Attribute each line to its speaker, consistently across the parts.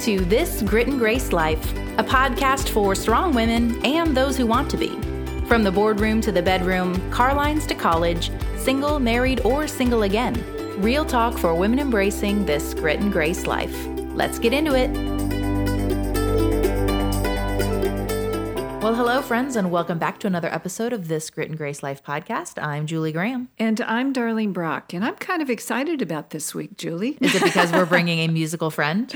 Speaker 1: to This Grit and Grace Life, a podcast for strong women and those who want to be. From the boardroom to the bedroom, car lines to college, single, married, or single again. Real talk for women embracing this grit and grace life. Let's get into it. Well, hello, friends, and welcome back to another episode of this Grit and Grace Life podcast. I'm Julie Graham.
Speaker 2: And I'm Darlene Brock, and I'm kind of excited about this week, Julie.
Speaker 1: Is it because we're bringing a musical friend?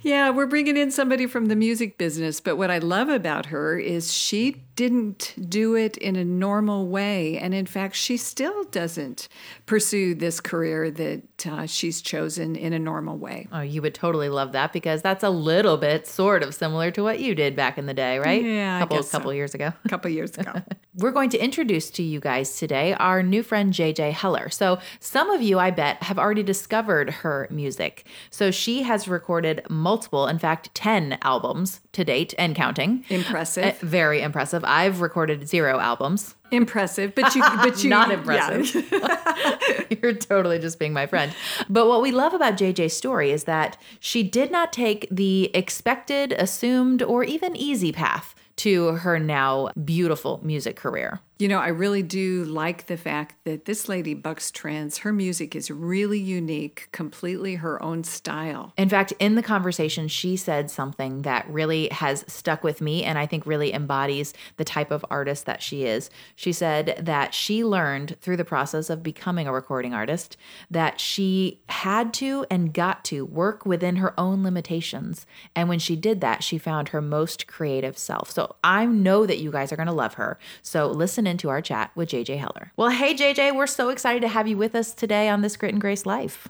Speaker 2: yeah, we're bringing in somebody from the music business, but what I love about her is she didn't do it in a normal way. And in fact, she still doesn't pursue this career that uh, she's chosen in a normal way.
Speaker 1: Oh, you would totally love that because that's a little bit sort of similar to what you did back in the day, right?
Speaker 2: Yeah,
Speaker 1: couple,
Speaker 2: Guess
Speaker 1: couple
Speaker 2: so.
Speaker 1: years ago.
Speaker 2: A couple years ago.
Speaker 1: We're going to introduce to you guys today our new friend JJ Heller. So, some of you, I bet, have already discovered her music. So, she has recorded multiple, in fact, 10 albums to date and counting.
Speaker 2: Impressive.
Speaker 1: Uh, very impressive. I've recorded zero albums.
Speaker 2: impressive, but you, but you,
Speaker 1: Not
Speaker 2: yeah.
Speaker 1: impressive. You're totally just being my friend. But what we love about JJ's story is that she did not take the expected, assumed, or even easy path to her now beautiful music career.
Speaker 2: You know, I really do like the fact that this lady bucks trends. Her music is really unique, completely her own style.
Speaker 1: In fact, in the conversation, she said something that really has stuck with me and I think really embodies the type of artist that she is. She said that she learned through the process of becoming a recording artist that she had to and got to work within her own limitations. And when she did that, she found her most creative self. So I know that you guys are going to love her. So listen into our chat with JJ Heller. Well, hey, JJ, we're so excited to have you with us today on this Grit and Grace Life.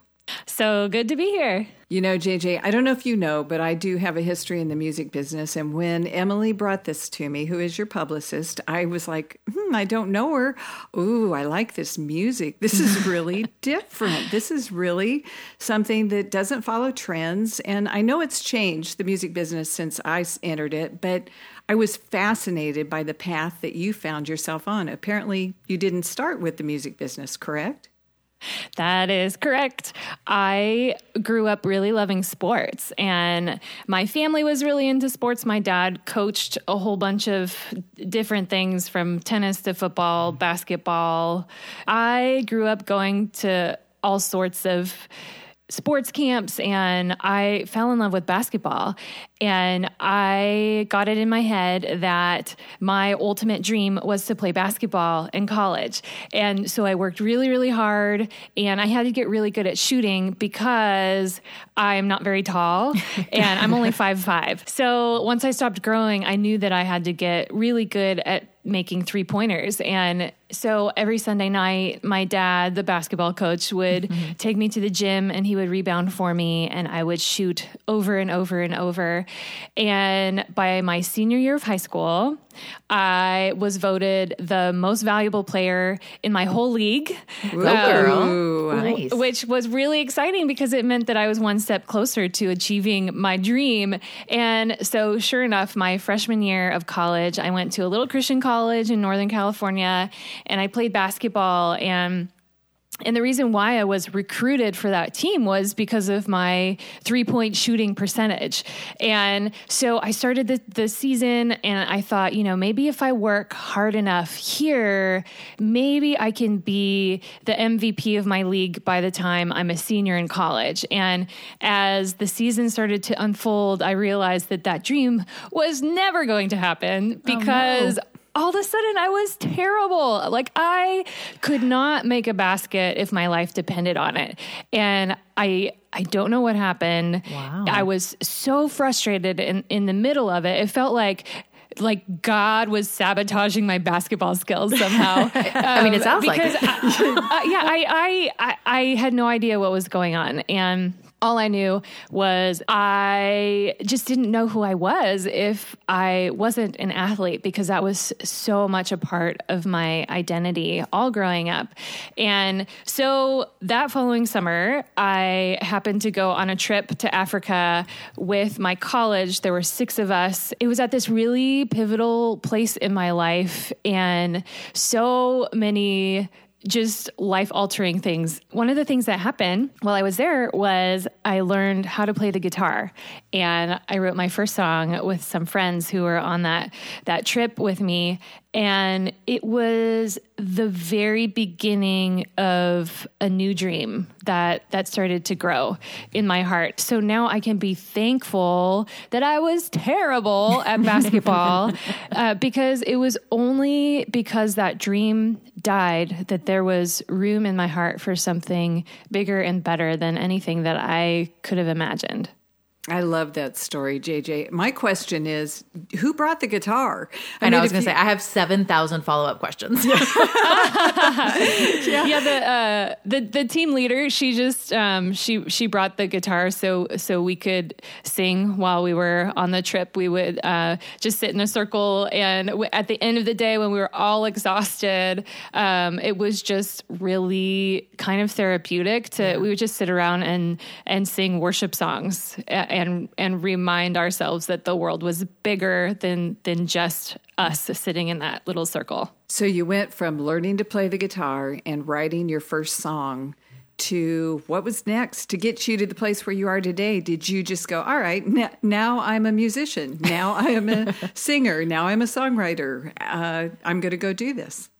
Speaker 3: So good to be here.
Speaker 2: You know, JJ, I don't know if you know, but I do have a history in the music business. And when Emily brought this to me, who is your publicist, I was like, hmm, I don't know her. Ooh, I like this music. This is really different. This is really something that doesn't follow trends. And I know it's changed the music business since I entered it, but I was fascinated by the path that you found yourself on. Apparently, you didn't start with the music business, correct?
Speaker 3: That is correct. I grew up really loving sports, and my family was really into sports. My dad coached a whole bunch of different things from tennis to football, basketball. I grew up going to all sorts of sports camps and I fell in love with basketball. And I got it in my head that my ultimate dream was to play basketball in college. And so I worked really, really hard and I had to get really good at shooting because I'm not very tall and I'm only five five. So once I stopped growing, I knew that I had to get really good at making three pointers. And so every Sunday night, my dad, the basketball coach, would mm-hmm. take me to the gym and he would rebound for me and I would shoot over and over and over. And by my senior year of high school, I was voted the most valuable player in my whole league.
Speaker 1: Ooh, um, girl. Nice.
Speaker 3: Which was really exciting because it meant that I was one step closer to achieving my dream. And so, sure enough, my freshman year of college, I went to a little Christian college in Northern California and I played basketball and and the reason why I was recruited for that team was because of my three point shooting percentage. And so I started the, the season and I thought, you know, maybe if I work hard enough here, maybe I can be the MVP of my league by the time I'm a senior in college. And as the season started to unfold, I realized that that dream was never going to happen because. Oh, no all of a sudden I was terrible. Like I could not make a basket if my life depended on it. And I I don't know what happened.
Speaker 1: Wow.
Speaker 3: I was so frustrated in, in the middle of it. It felt like like God was sabotaging my basketball skills somehow. Um,
Speaker 1: I mean, it sounds
Speaker 3: because
Speaker 1: like it.
Speaker 3: I, uh, yeah, I, I I had no idea what was going on, and all I knew was I just didn't know who I was if I wasn't an athlete because that was so much a part of my identity all growing up. And so that following summer, I happened to go on a trip to Africa with my college. There were six of us. It was at this really pivotal place in my life, and so many just life altering things. One of the things that happened while I was there was I learned how to play the guitar. And I wrote my first song with some friends who were on that that trip with me and it was the very beginning of a new dream that that started to grow in my heart. So now I can be thankful that I was terrible at basketball uh, because it was only because that dream died that there was room in my heart for something bigger and better than anything that I could have imagined.
Speaker 2: I love that story, JJ. My question is, who brought the guitar?
Speaker 1: I, I know. I was going to say I have seven thousand follow up questions.
Speaker 3: yeah. yeah, the uh, the the team leader, she just um, she she brought the guitar so so we could sing while we were on the trip. We would uh, just sit in a circle, and w- at the end of the day, when we were all exhausted, um, it was just really kind of therapeutic. To yeah. we would just sit around and and sing worship songs and and remind ourselves that the world was bigger than than just us sitting in that little circle.
Speaker 2: So you went from learning to play the guitar and writing your first song to what was next to get you to the place where you are today? Did you just go, all right, n- now I'm a musician. Now I am a singer. Now I'm a songwriter. Uh, I'm going to go do this.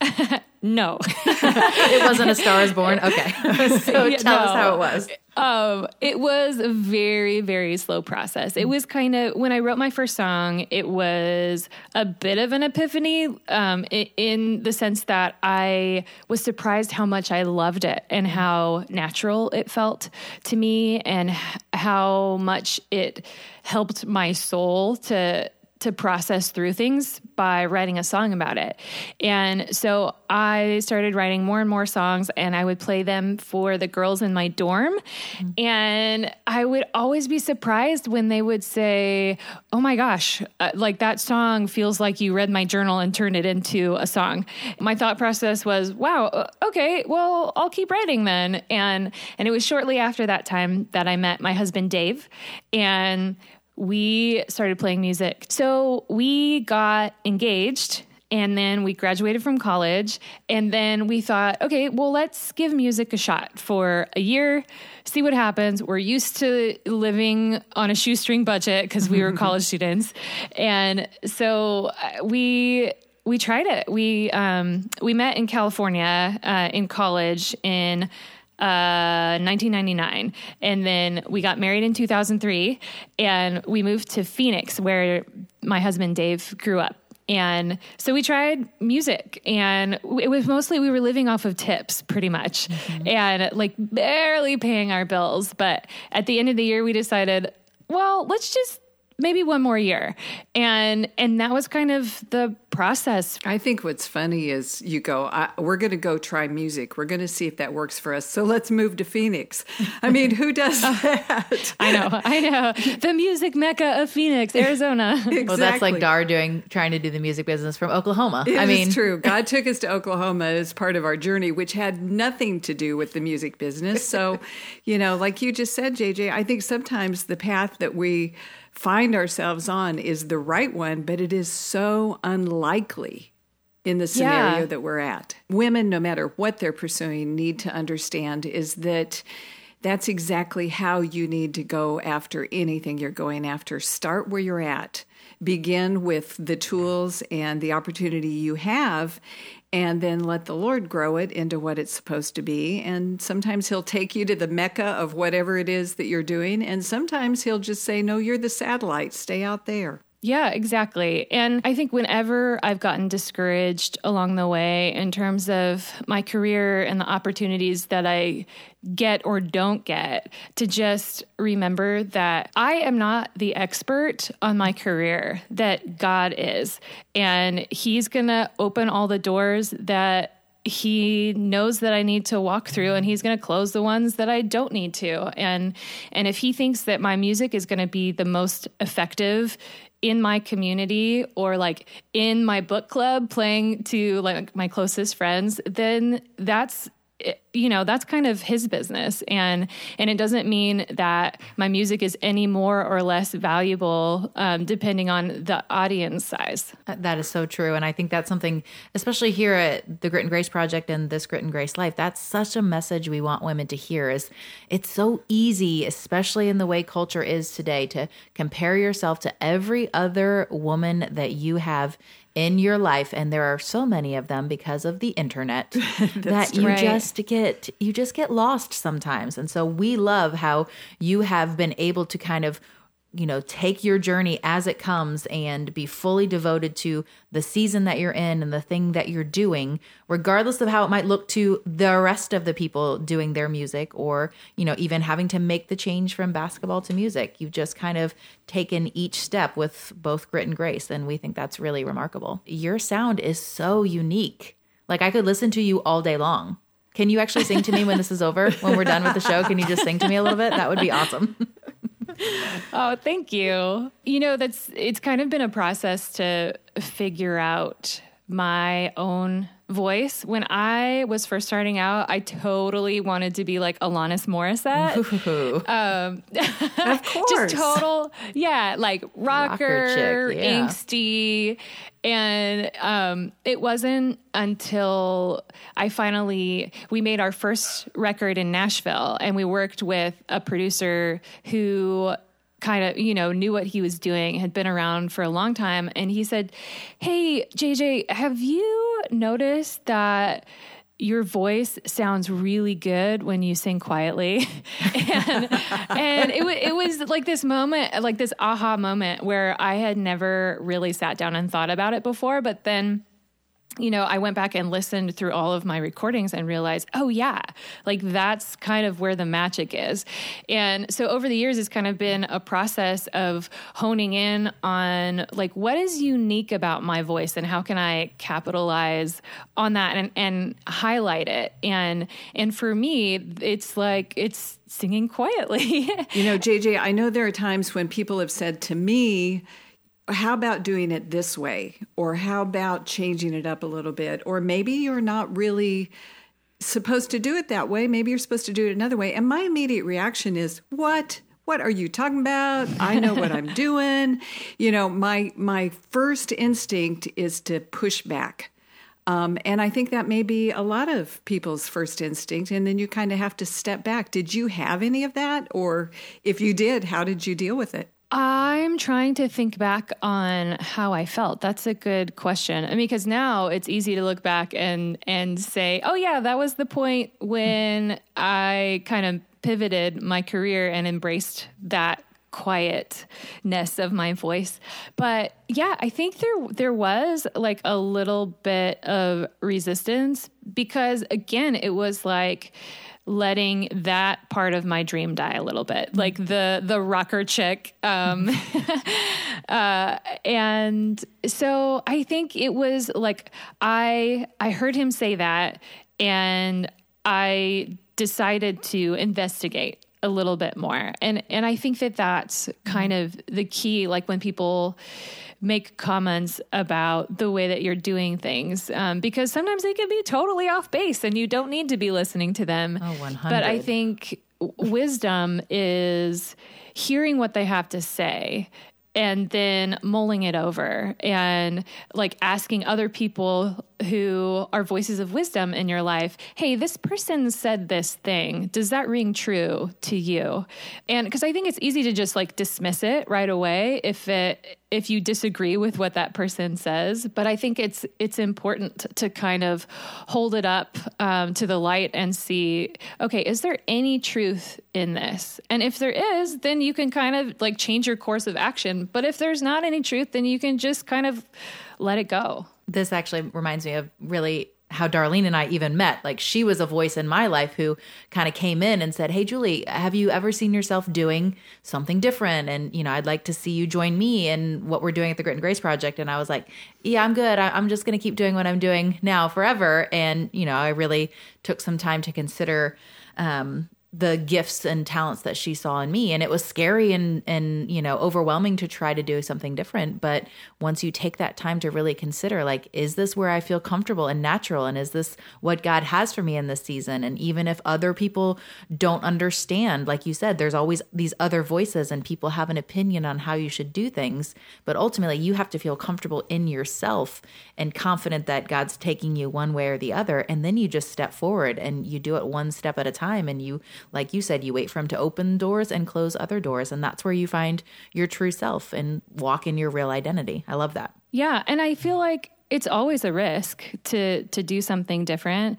Speaker 3: no.
Speaker 1: it wasn't a Star is Born? Okay. so yeah, tell no. us how it was.
Speaker 3: Um, it was a very, very slow process. It was kind of when I wrote my first song, it was a bit of an epiphany um, in the sense that I was surprised how much I loved it and how natural it felt to me and how much it helped my soul to to process through things by writing a song about it. And so I started writing more and more songs and I would play them for the girls in my dorm. Mm-hmm. And I would always be surprised when they would say, Oh my gosh, uh, like that song feels like you read my journal and turned it into a song. My thought process was, Wow, uh, okay, well, I'll keep writing then. And, and it was shortly after that time that I met my husband, Dave. And we started playing music. So we got engaged and then we graduated from college and then we thought okay well let's give music a shot for a year see what happens. We're used to living on a shoestring budget because we were college students. And so uh, we we tried it. We um, we met in california uh, in college in 1999. Uh, and then we got married in 2003 and we moved to Phoenix where my husband Dave grew up. And so we tried music, and it was mostly we were living off of tips pretty much mm-hmm. and like barely paying our bills. But at the end of the year, we decided, well, let's just maybe one more year. And and that was kind of the process.
Speaker 2: I think what's funny is you go we're going to go try music. We're going to see if that works for us. So let's move to phoenix. I mean who does that?
Speaker 3: I know i know. The music mecca of phoenix arizona.
Speaker 1: Exactly. well that's like dar doing trying to do the music business from oklahoma.
Speaker 2: It
Speaker 1: i mean
Speaker 2: true. God took us to oklahoma as part of our journey which had nothing to do with the music business. So you know like you just said jj i think sometimes the path that we find ourselves on is the right one, but it is so unlikely in the scenario yeah. that we're at. Women, no matter what they're pursuing, need to understand is that that's exactly how you need to go after anything you're going after. Start where you're at. Begin with the tools and the opportunity you have, and then let the Lord grow it into what it's supposed to be. And sometimes He'll take you to the mecca of whatever it is that you're doing. And sometimes He'll just say, No, you're the satellite, stay out there.
Speaker 3: Yeah, exactly. And I think whenever I've gotten discouraged along the way in terms of my career and the opportunities that I get or don't get, to just remember that I am not the expert on my career, that God is. And He's going to open all the doors that he knows that I need to walk through and he's going to close the ones that I don't need to. And and if he thinks that my music is going to be the most effective in my community or like in my book club playing to like my closest friends, then that's eh, you know that's kind of his business. And and it doesn't mean that my music is any more or less valuable um, depending on the audience size.
Speaker 1: That is so true. And i think that's something especially here at the grit and grace project and this grit and grace life that's such a message we want women to hear is it's so easy especially in the way culture is today to compare yourself to every other woman that you have in your life. And there are so many of them because of the internet that you
Speaker 3: right.
Speaker 1: just get you just get lost sometimes. And so we love how you have been able to kind of you know take your journey as it comes and be fully devoted to the season that you're in and the thing that you're doing regardless of how it might look to the rest of the people doing their music or you know even having to make the change from basketball to music. You've just kind of taken each step with both grit and grace and we think that's really remarkable. Your sound is so unique. Like i could listen to you all day long can you actually sing to me when this is over? When we're done with the show can you just sing to me a little bit? That would be awesome.
Speaker 3: Oh, thank you. You know, that's it's kind of been a process to figure out my own voice. When I was first starting out, I totally wanted to be like Alanis Morissette. Um,
Speaker 2: of course.
Speaker 3: just total, yeah, like rocker,
Speaker 1: Rocker chick, yeah.
Speaker 3: angsty. And um, it wasn't until I finally we made our first record in Nashville, and we worked with a producer who kind of you know knew what he was doing had been around for a long time and he said hey jj have you noticed that your voice sounds really good when you sing quietly? And and it, wa- it was like this moment like this aha moment where i had never really sat down and thought about it before but then you know, I went back and listened through all of my recordings and realized, oh, yeah, like that's kind of where the magic is. And so over the years, it's kind of been a process of honing in on like what is unique about my voice and how can I capitalize on that and, and highlight it. And, and for me, it's like, it's singing quietly.
Speaker 2: You know, JJ, I know there are times when people have said to me, how about doing it this way? Or how about changing it up a little bit? Or maybe you're not really supposed to do it that way. Maybe you're supposed to do it another way. And my immediate reaction is, what? What are you talking about? I know what I'm doing. You know, my my first instinct is to push back. Um, and I think that may be a lot of people's first instinct. And then you kind of have to step back. Did you have any of that? Or if you did, how did you deal with it?
Speaker 3: I'm trying to think back on how I felt. That's a good question. I mean, because now it's easy to look back and and say, "Oh yeah, that was the point when I kind of pivoted my career and embraced that quietness of my voice." But yeah, I think there there was like a little bit of resistance because again, it was like letting that part of my dream die a little bit like the the rocker chick um uh and so i think it was like i i heard him say that and i decided to investigate a little bit more. And and i think that that's kind of the key like when people make comments about the way that you're doing things um, because sometimes they can be totally off base and you don't need to be listening to them.
Speaker 1: Oh, 100.
Speaker 3: But I think wisdom is hearing what they have to say and then mulling it over and like asking other people who are voices of wisdom in your life hey this person said this thing. Does that ring true to you? And because i think it's easy to just like dismiss it right away if it if you disagree with what that person says. But i think it's it's important to kind of hold it up um, to the light and see okay is there any truth in this? And if there is then you can kind of like change your course of action. But if there's not any truth then you can just kind of let it go
Speaker 1: this actually reminds me of really how Darlene and I even met. Like she was a voice in my life who kind of came in and said, "Hey Julie, have you ever seen yourself doing something different and, you know, I'd like to see you join me in what we're doing at the Grit and Grace project." And I was like, "Yeah, I'm good. I- I'm just going to keep doing what I'm doing now forever." And, you know, I really took some time to consider um the gifts and talents that she saw in me. And it was scary and and you know overwhelming to try to do something different. But once you take that time to really consider like is this where I feel comfortable and natural? And is this what God has for me in this season? And even if other people don't understand like you said there's always these other voices and people have an opinion on how you should do things. But ultimately you have to feel comfortable in yourself and confident that God's taking you one way or the other. And then you just step forward and you do it one step at a time and you like you said, you wait for him to open doors and close other doors. And that's where you find your true self and walk in your real identity. I love that.
Speaker 3: Yeah. And I feel like it's always a risk to to do something different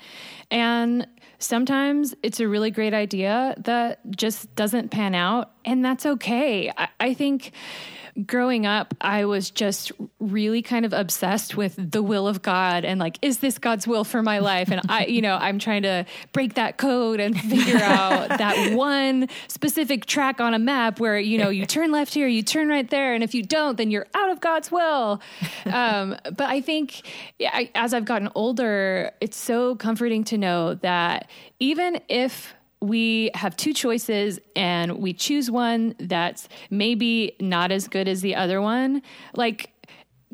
Speaker 3: and sometimes it's a really great idea that just doesn't pan out and that's okay I, I think growing up, I was just really kind of obsessed with the will of God and like, is this God's will for my life? And I, you know, I'm trying to break that code and figure out that one specific track on a map where, you know, you turn left here, you turn right there. And if you don't, then you're out of God's will. Um, but I think yeah, I, as I've gotten older, it's so comforting to know that even if we have two choices and we choose one that's maybe not as good as the other one, like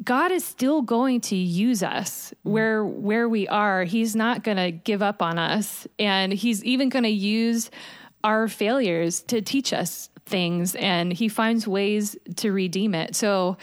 Speaker 3: God is still going to use us where where we are. He's not going to give up on us and he's even going to use our failures to teach us things and he finds ways to redeem it. So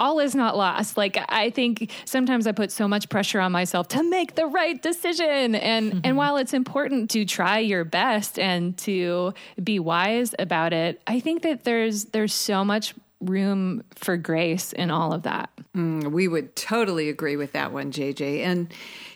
Speaker 3: all is not lost. Like I think sometimes I put so much pressure on myself to make the right decision. And mm-hmm. and while it's important to try your best and to be wise about it, I think that there's there's so much room for grace in all of that.
Speaker 2: Mm, we would totally agree with that one, JJ. And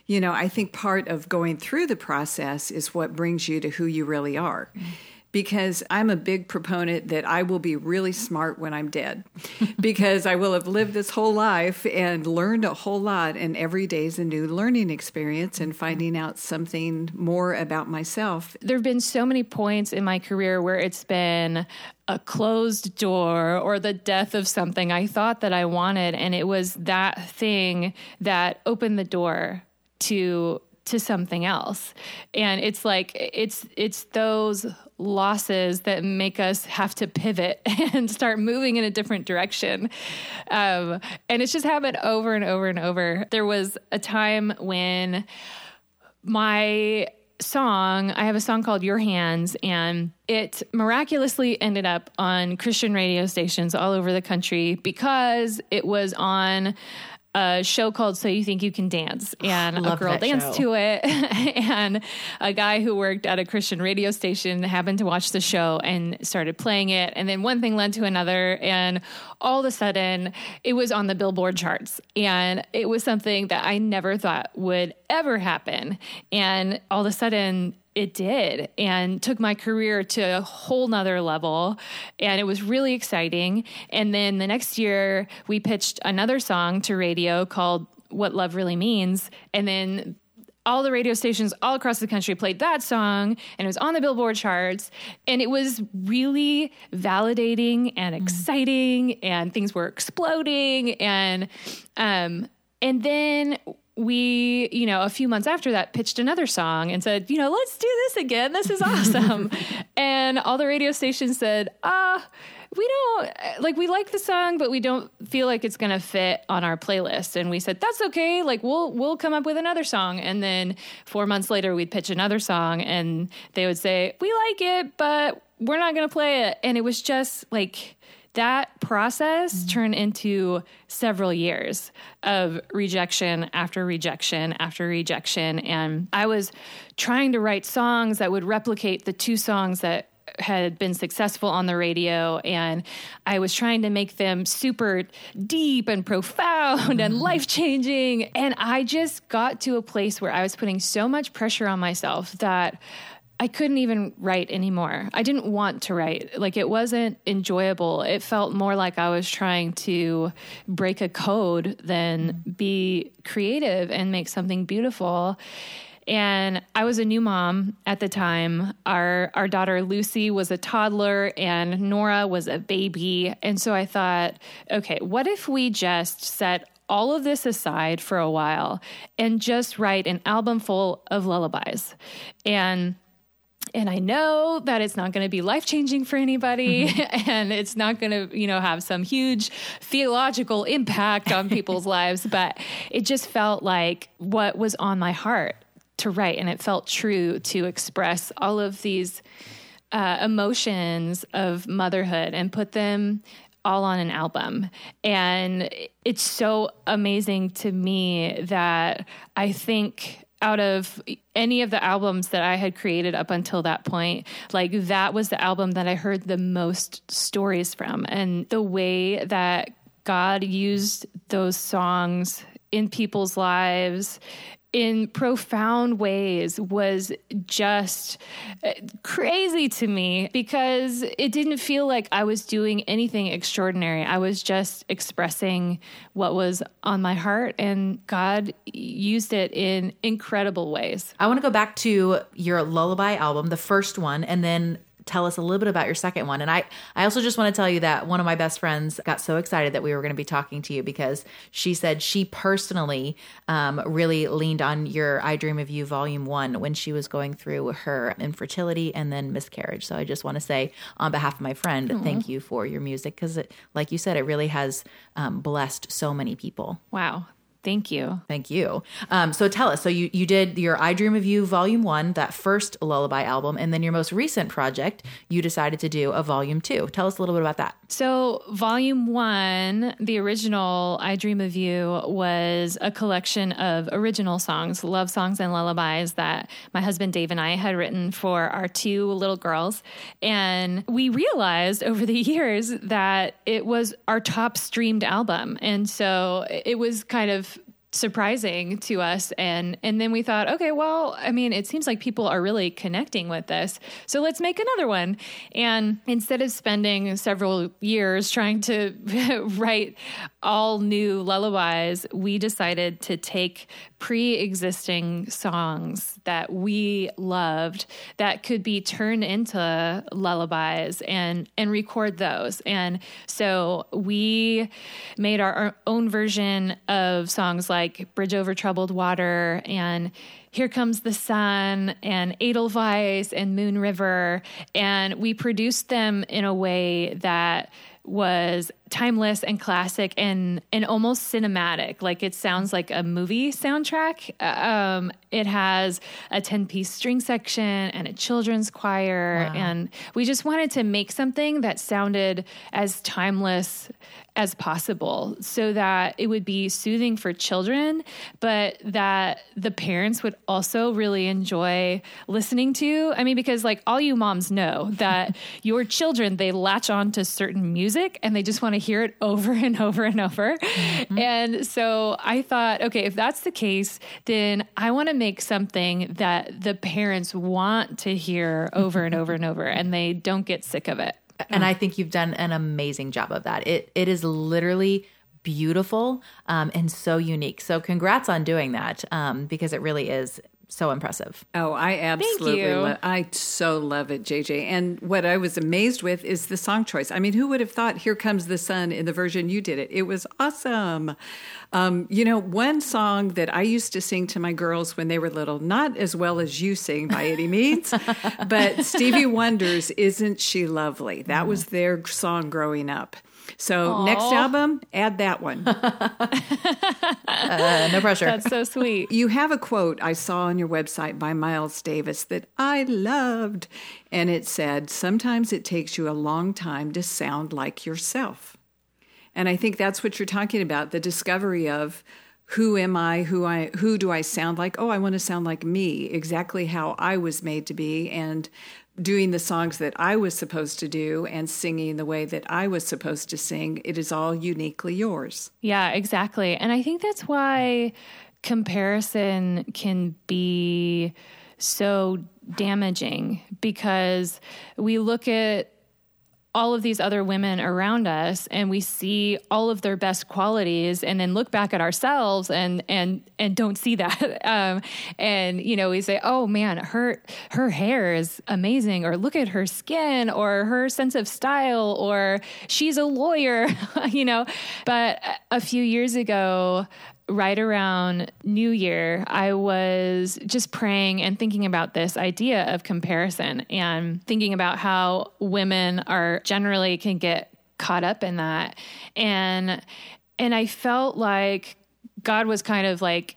Speaker 2: you know, I think part of going through the process is what brings you to who you really are. Mm-hmm because I'm a big proponent that I will be really smart when I'm dead because I will have lived this whole life and learned a whole lot. And every day is a new learning experience and finding out something more about myself.
Speaker 3: There have been so many points in my career where it's been a closed door or the death of something I thought that I wanted. And it was that thing that opened the door to to something else. And it's like it's it's those losses that make us have to pivot and start moving in a different direction. Um, and it's just happened over and over and over. There was a time when my song i have a song called your hands and it miraculously ended up on christian radio stations all over the country because it was on a show called So You Think You Can Dance, oh, and a girl danced show. to it. and a guy who worked at a Christian radio station happened to watch the show and started playing it. And then one thing led to another, and all of a sudden, it was on the Billboard charts. And it was something that I never thought would ever happen. And all of a sudden, it did and took my career to a whole nother level. And it was really exciting. And then the next year we pitched another song to radio called what love really means. And then all the radio stations all across the country played that song and it was on the billboard charts. And it was really validating and mm. exciting and things were exploding. And um and then we, you know, a few months after that, pitched another song and said, you know, let's do this again. This is awesome. and all the radio stations said, ah, uh, we don't like we like the song but we don't feel like it's going to fit on our playlist and we said that's okay like we'll we'll come up with another song and then 4 months later we'd pitch another song and they would say we like it but we're not going to play it and it was just like that process mm-hmm. turned into several years of rejection after rejection after rejection. And I was trying to write songs that would replicate the two songs that had been successful on the radio and I was trying to make them super deep and profound and mm-hmm. life changing. And I just got to a place where I was putting so much pressure on myself that I couldn't even write anymore. I didn't want to write. Like it wasn't enjoyable. It felt more like I was trying to break a code than be creative and make something beautiful. And I was a new mom at the time. Our our daughter Lucy was a toddler and Nora was a baby. And so I thought, okay, what if we just set all of this aside for a while and just write an album full of lullabies? And and I know that it's not going to be life changing for anybody mm-hmm. and it's not going to, you know, have some huge theological impact on people's lives, but it just felt like what was on my heart to write and it felt true to express all of these uh, emotions of motherhood and put them all on an album. And it's so amazing to me that I think out of any of the albums that I had created up until that point, like that was the album that I heard the most stories from. And the way that God used those songs in people's lives in profound ways was just uh, crazy to me because it didn't feel like I was doing anything extraordinary. I was just expressing what was on my heart, and God used it in incredible ways.
Speaker 1: I want to go back to your lullaby album, the first one, and then tell us a little bit about your second one. And I, I also just want to tell you that one of my best friends got so excited that we were going to be talking to you because she said she personally um, really leaned on your I Dream of You Volume 1 when she was going through her infertility and then miscarriage. So I just want to say, on behalf of my friend, Aww. thank you for your music because, like you said, it really has um, blessed so many people.
Speaker 3: Wow. Thank you.
Speaker 1: Thank you. Um, so tell us. So you you did your I Dream of You Volume One, that first lullaby album, and then your most recent project, you decided to do a Volume Two. Tell us a little bit about that.
Speaker 3: So Volume One, the original I Dream of You, was a collection of original songs, love songs and lullabies that my husband Dave and I had written for our two little girls, and we realized over the years that it was our top streamed album, and so it was kind of surprising to us. And and then we thought okay well i mean it seems like people are really connecting with this. So let's make another one. And instead of spending several years trying to write all new lullabies we decided to take pre-existing songs that we loved that could be turned into lullabies and and record those. And so we made our own version of songs like bridge over troubled water and here Comes the Sun and Edelweiss and Moon River. And we produced them in a way that was timeless and classic and and almost cinematic like it sounds like a movie soundtrack um, it has a 10 piece string section and a children's choir wow. and we just wanted to make something that sounded as timeless as possible so that it would be soothing for children, but that the parents would also really enjoy listening to. I mean, because like all you moms know that your children, they latch on to certain music and they just want to hear it over and over and over. Mm-hmm. And so I thought, okay, if that's the case, then I want to make something that the parents want to hear over and over and over and they don't get sick of it.
Speaker 1: And I think you've done an amazing job of that. It it is literally beautiful um, and so unique. So congrats on doing that um, because it really is so impressive.
Speaker 2: Oh, I absolutely love I so love it, JJ. And what I was amazed with is the song choice. I mean, who would have thought Here Comes the Sun in the version you did it? It was awesome. Um, you know, one song that I used to sing to my girls when they were little, not as well as you sing by any means, but Stevie Wonder's Isn't She Lovely? That was their song growing up. So Aww. next album, add that one.
Speaker 1: uh, no pressure.
Speaker 3: That's so sweet.
Speaker 2: You have a quote I saw on your website by Miles Davis that I loved, and it said, "Sometimes it takes you a long time to sound like yourself." And I think that's what you're talking about, the discovery of who am I? Who I who do I sound like? Oh, I want to sound like me, exactly how I was made to be and doing the songs that I was supposed to do and singing the way that I was supposed to sing. It is all uniquely yours.
Speaker 3: Yeah, exactly. And I think that's why comparison can be so damaging because we look at all of these other women around us and we see all of their best qualities and then look back at ourselves and and and don't see that. Um, and you know we say oh man her her hair is amazing or look at her skin or her sense of style or she's a lawyer you know? But a few years ago right around New Year, I was just praying and thinking about this idea of comparison and thinking about how women are generally can get caught up in that. And and I felt like God was kind of like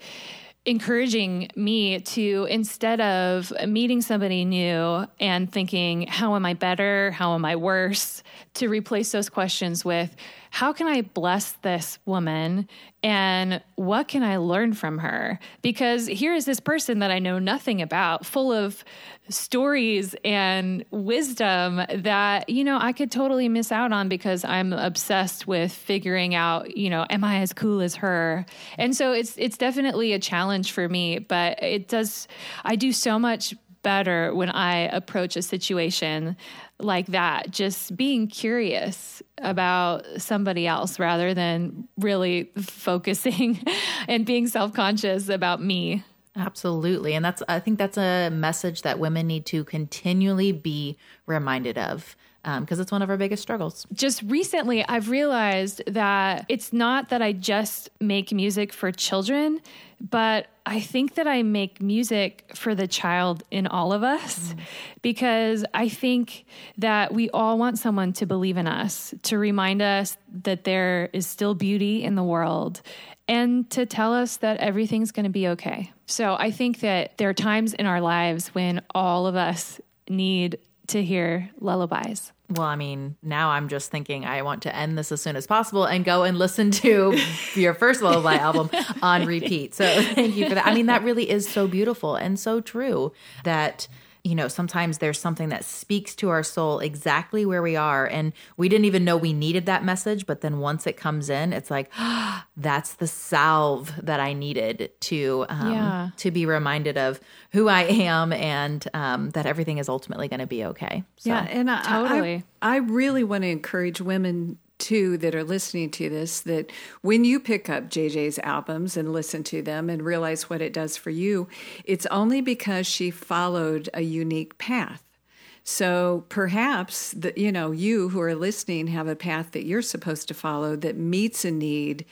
Speaker 3: encouraging me to instead of meeting somebody new and thinking how am i better how am i worse to replace those questions with how can I bless this woman and what can I learn from her? Because here is this person that I know nothing about, full of stories and wisdom that, you know, I could totally miss out on because I'm obsessed with figuring out, you know, am I as cool as her? And so it's it's definitely a challenge for me, but it does I do so much better when I approach a situation like that, just being curious about somebody else rather than really focusing and being self conscious about me.
Speaker 1: Absolutely. And that's, I think that's a message that women need to continually be reminded of because um, it's one of our biggest struggles.
Speaker 3: Just recently, I've realized that it's not that I just make music for children, but I think that I make music for the child in all of us mm. because I think that we all want someone to believe in us, to remind us that there is still beauty in the world, and to tell us that everything's going to be okay. So I think that there are times in our lives when all of us need to hear lullabies.
Speaker 1: Well, I mean, now I'm just thinking I want to end this as soon as possible and go and listen to your first lullaby album on repeat. So thank you for that. I mean, that really is so beautiful and so true that you know, sometimes there's something that speaks to our soul exactly where we are. And we didn't even know we needed that message. But then once it comes in, it's like, oh, that's the salve that I needed to, um, yeah. to be reminded of who I am and um, that everything is ultimately going to be okay.
Speaker 2: So, yeah. And I, totally. I, I really want to encourage women too that are listening to this that when you pick up JJ's albums and listen to them and realize what it does for you, it's only because she followed a unique path. So perhaps the, you know you who are listening have a path that you're supposed to follow that meets a need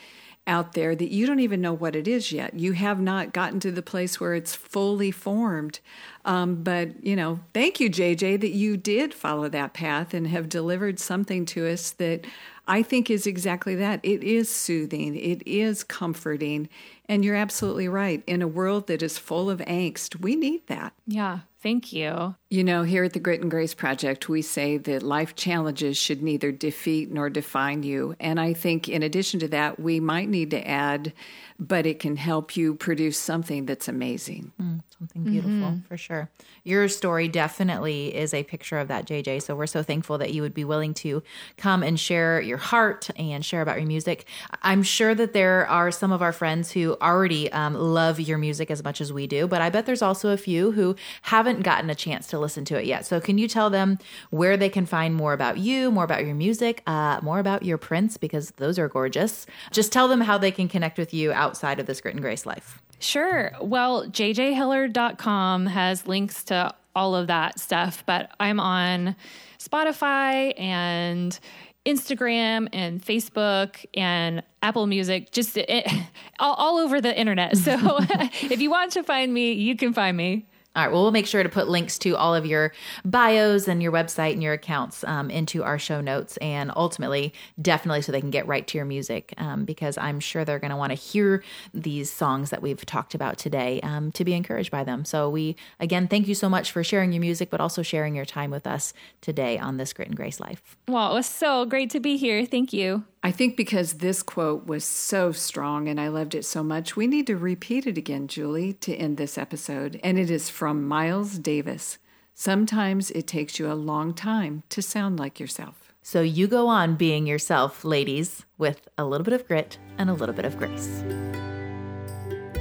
Speaker 2: out there that you don't even know what it is yet. You have not gotten to the place where it's fully formed. Um, but, you know, thank you, JJ, that you did follow that path and have delivered something to us that I think is exactly that. It is soothing, it is comforting. And you're absolutely right. In a world that is full of angst, we need that.
Speaker 3: Yeah. Thank you.
Speaker 2: You know, here at the Grit and Grace Project, we say that life challenges should neither defeat nor define you. And I think, in addition to that, we might need to add, but it can help you produce something that's amazing.
Speaker 1: Mm, something beautiful, mm-hmm. for sure. Your story definitely is a picture of that, JJ. So we're so thankful that you would be willing to come and share your heart and share about your music. I'm sure that there are some of our friends who already um, love your music as much as we do, but I bet there's also a few who haven't haven't gotten a chance to listen to it yet. So, can you tell them where they can find more about you, more about your music, uh, more about your prints, because those are gorgeous? Just tell them how they can connect with you outside of this Grit and Grace life.
Speaker 3: Sure. Well, jjheller.com has links to all of that stuff, but I'm on Spotify and Instagram and Facebook and Apple Music, just it, all, all, over the internet. So if you want to find me, you can find me.
Speaker 1: All right. Well, we'll make sure to put links to all of your bios and your website and your accounts um, into our show notes, and ultimately, definitely, so they can get right to your music, um, because I'm sure they're going to want to hear these songs that we've talked about today um, to be encouraged by them. So, we again thank you so much for sharing your music, but also sharing your time with us today on this Grit and Grace Life.
Speaker 3: Well, it was so great to be here. Thank you.
Speaker 2: I think because this quote was so strong and I loved it so much, we need to repeat it again, Julie, to end this episode. And it is from Miles Davis. Sometimes it takes you a long time to sound like yourself.
Speaker 1: So you go on being yourself, ladies, with a little bit of grit and a little bit of grace.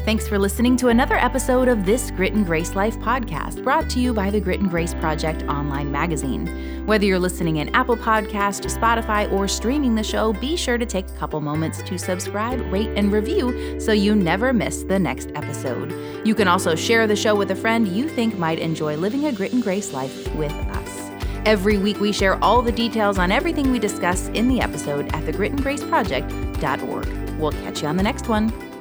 Speaker 1: Thanks for listening to another episode of this Grit and Grace Life podcast, brought to you by the Grit and Grace Project online magazine. Whether you're listening in Apple Podcast, Spotify, or streaming the show, be sure to take a couple moments to subscribe, rate, and review so you never miss the next episode. You can also share the show with a friend you think might enjoy living a Grit and Grace life with us. Every week, we share all the details on everything we discuss in the episode at thegritandgraceproject.org. We'll catch you on the next one.